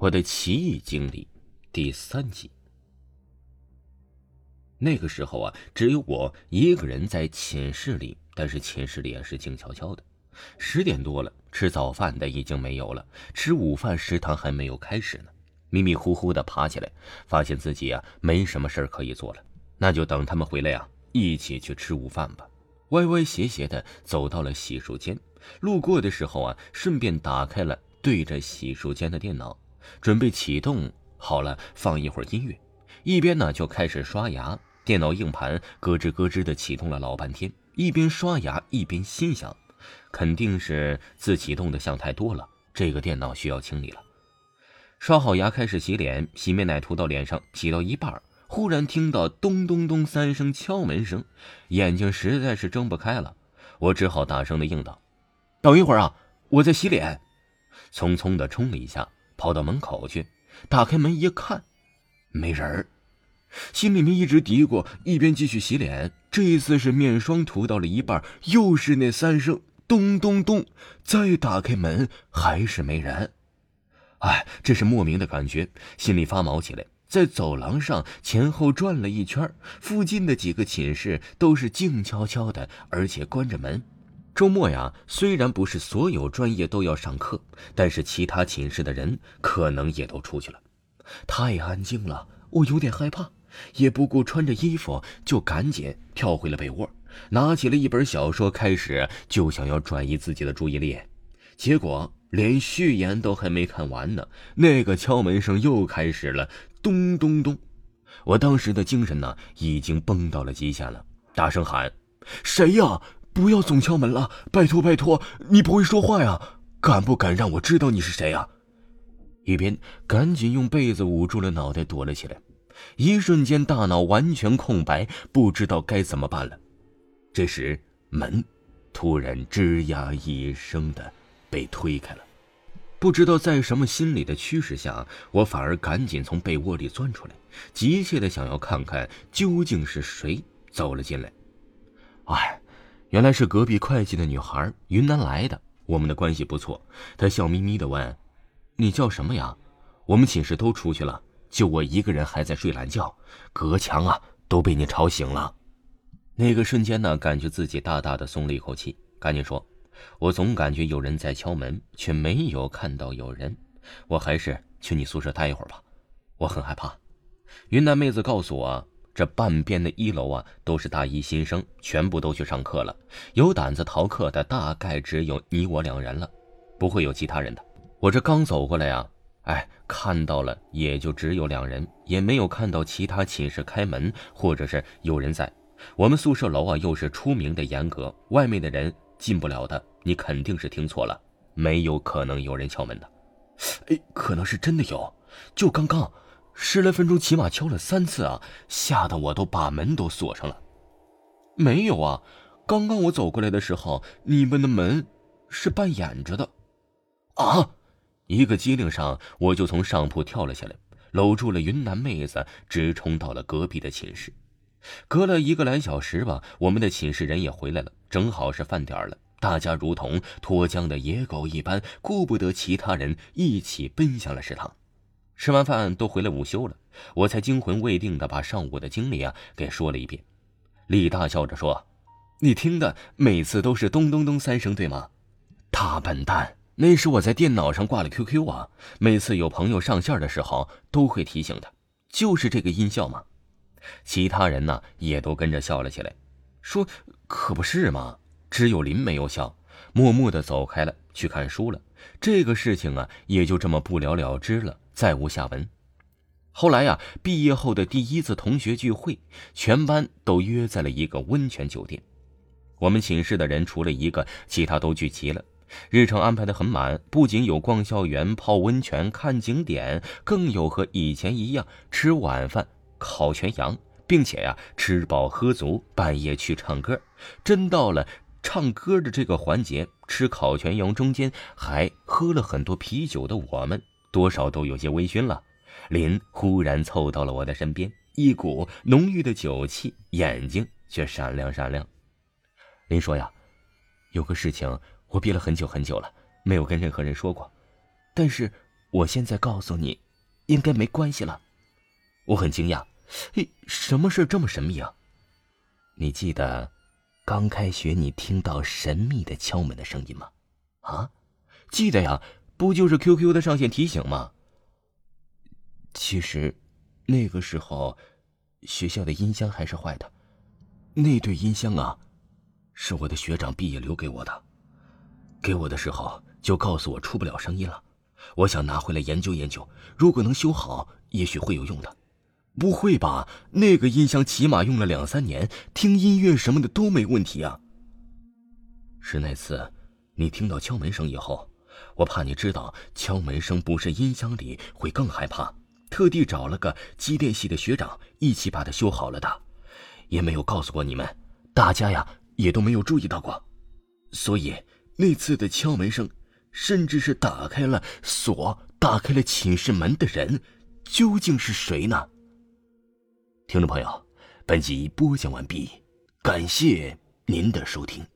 我的奇异经历第三集。那个时候啊，只有我一个人在寝室里，但是寝室里也是静悄悄的。十点多了，吃早饭的已经没有了，吃午饭食堂还没有开始呢。迷迷糊糊的爬起来，发现自己啊没什么事儿可以做了，那就等他们回来啊，一起去吃午饭吧。歪歪斜斜的走到了洗漱间，路过的时候啊，顺便打开了对着洗漱间的电脑。准备启动好了，放一会儿音乐，一边呢就开始刷牙。电脑硬盘咯吱咯吱的启动了老半天，一边刷牙一边心想，肯定是自启动的项太多了，这个电脑需要清理了。刷好牙开始洗脸，洗面奶涂到脸上，洗到一半，忽然听到咚咚咚三声敲门声，眼睛实在是睁不开了，我只好大声的应道：“等一会儿啊，我在洗脸。”匆匆的冲了一下。跑到门口去，打开门一看，没人儿，心里面一直嘀咕，一边继续洗脸。这一次是面霜涂到了一半，又是那三声咚咚咚，再打开门还是没人。哎，这是莫名的感觉，心里发毛起来。在走廊上前后转了一圈，附近的几个寝室都是静悄悄的，而且关着门。周末呀，虽然不是所有专业都要上课，但是其他寝室的人可能也都出去了。太安静了，我有点害怕，也不顾穿着衣服，就赶紧跳回了被窝，拿起了一本小说，开始就想要转移自己的注意力。结果连序言都还没看完呢，那个敲门声又开始了，咚咚咚！我当时的精神呢，已经崩到了极限了，大声喊：“谁呀？”不要总敲门了，拜托拜托！你不会说话呀？敢不敢让我知道你是谁呀？一边赶紧用被子捂住了脑袋，躲了起来。一瞬间，大脑完全空白，不知道该怎么办了。这时，门突然吱呀一声的被推开了。不知道在什么心理的驱使下，我反而赶紧从被窝里钻出来，急切的想要看看究竟是谁走了进来。哎。原来是隔壁会计的女孩，云南来的，我们的关系不错。她笑眯眯的问：“你叫什么呀？”我们寝室都出去了，就我一个人还在睡懒觉，隔墙啊都被你吵醒了。那个瞬间呢，感觉自己大大的松了一口气，赶紧说：“我总感觉有人在敲门，却没有看到有人，我还是去你宿舍待一会儿吧，我很害怕。”云南妹子告诉我。这半边的一楼啊，都是大一新生，全部都去上课了。有胆子逃课的，大概只有你我两人了，不会有其他人的。我这刚走过来呀，哎，看到了，也就只有两人，也没有看到其他寝室开门或者是有人在。我们宿舍楼啊，又是出名的严格，外面的人进不了的。你肯定是听错了，没有可能有人敲门的。哎，可能是真的有，就刚刚。十来分钟，起码敲了三次啊！吓得我都把门都锁上了。没有啊，刚刚我走过来的时候，你们的门是半掩着的。啊！一个机灵上，我就从上铺跳了下来，搂住了云南妹子，直冲到了隔壁的寝室。隔了一个来小时吧，我们的寝室人也回来了，正好是饭点了，大家如同脱缰的野狗一般，顾不得其他人，一起奔向了食堂。吃完饭都回来午休了，我才惊魂未定的把上午的经历啊给说了一遍。李大笑着说：“你听的每次都是咚咚咚三声，对吗？”大笨蛋，那是我在电脑上挂了 QQ 啊，每次有朋友上线的时候都会提醒他，就是这个音效嘛。其他人呢也都跟着笑了起来，说：“可不是嘛。”只有林没有笑，默默的走开了，去看书了。这个事情啊，也就这么不了了之了。再无下文。后来呀，毕业后的第一次同学聚会，全班都约在了一个温泉酒店。我们寝室的人除了一个，其他都聚齐了。日程安排的很满，不仅有逛校园、泡温泉、看景点，更有和以前一样吃晚饭、烤全羊，并且呀，吃饱喝足，半夜去唱歌。真到了唱歌的这个环节，吃烤全羊中间还喝了很多啤酒的我们。多少都有些微醺了，林忽然凑到了我的身边，一股浓郁的酒气，眼睛却闪亮闪亮。林说：“呀，有个事情我憋了很久很久了，没有跟任何人说过，但是我现在告诉你，应该没关系了。我很惊讶，嘿，什么事这么神秘啊？你记得刚开学你听到神秘的敲门的声音吗？啊，记得呀，不就是 QQ 的上线提醒吗？其实，那个时候学校的音箱还是坏的，那对音箱啊，是我的学长毕业留给我的，给我的时候就告诉我出不了声音了。我想拿回来研究研究，如果能修好，也许会有用的。不会吧？那个音箱起码用了两三年，听音乐什么的都没问题啊。是那次，你听到敲门声以后，我怕你知道敲门声不是音箱里会更害怕，特地找了个机电系的学长一起把它修好了的，也没有告诉过你们，大家呀也都没有注意到过。所以那次的敲门声。甚至是打开了锁、打开了寝室门的人，究竟是谁呢？听众朋友，本集播讲完毕，感谢您的收听。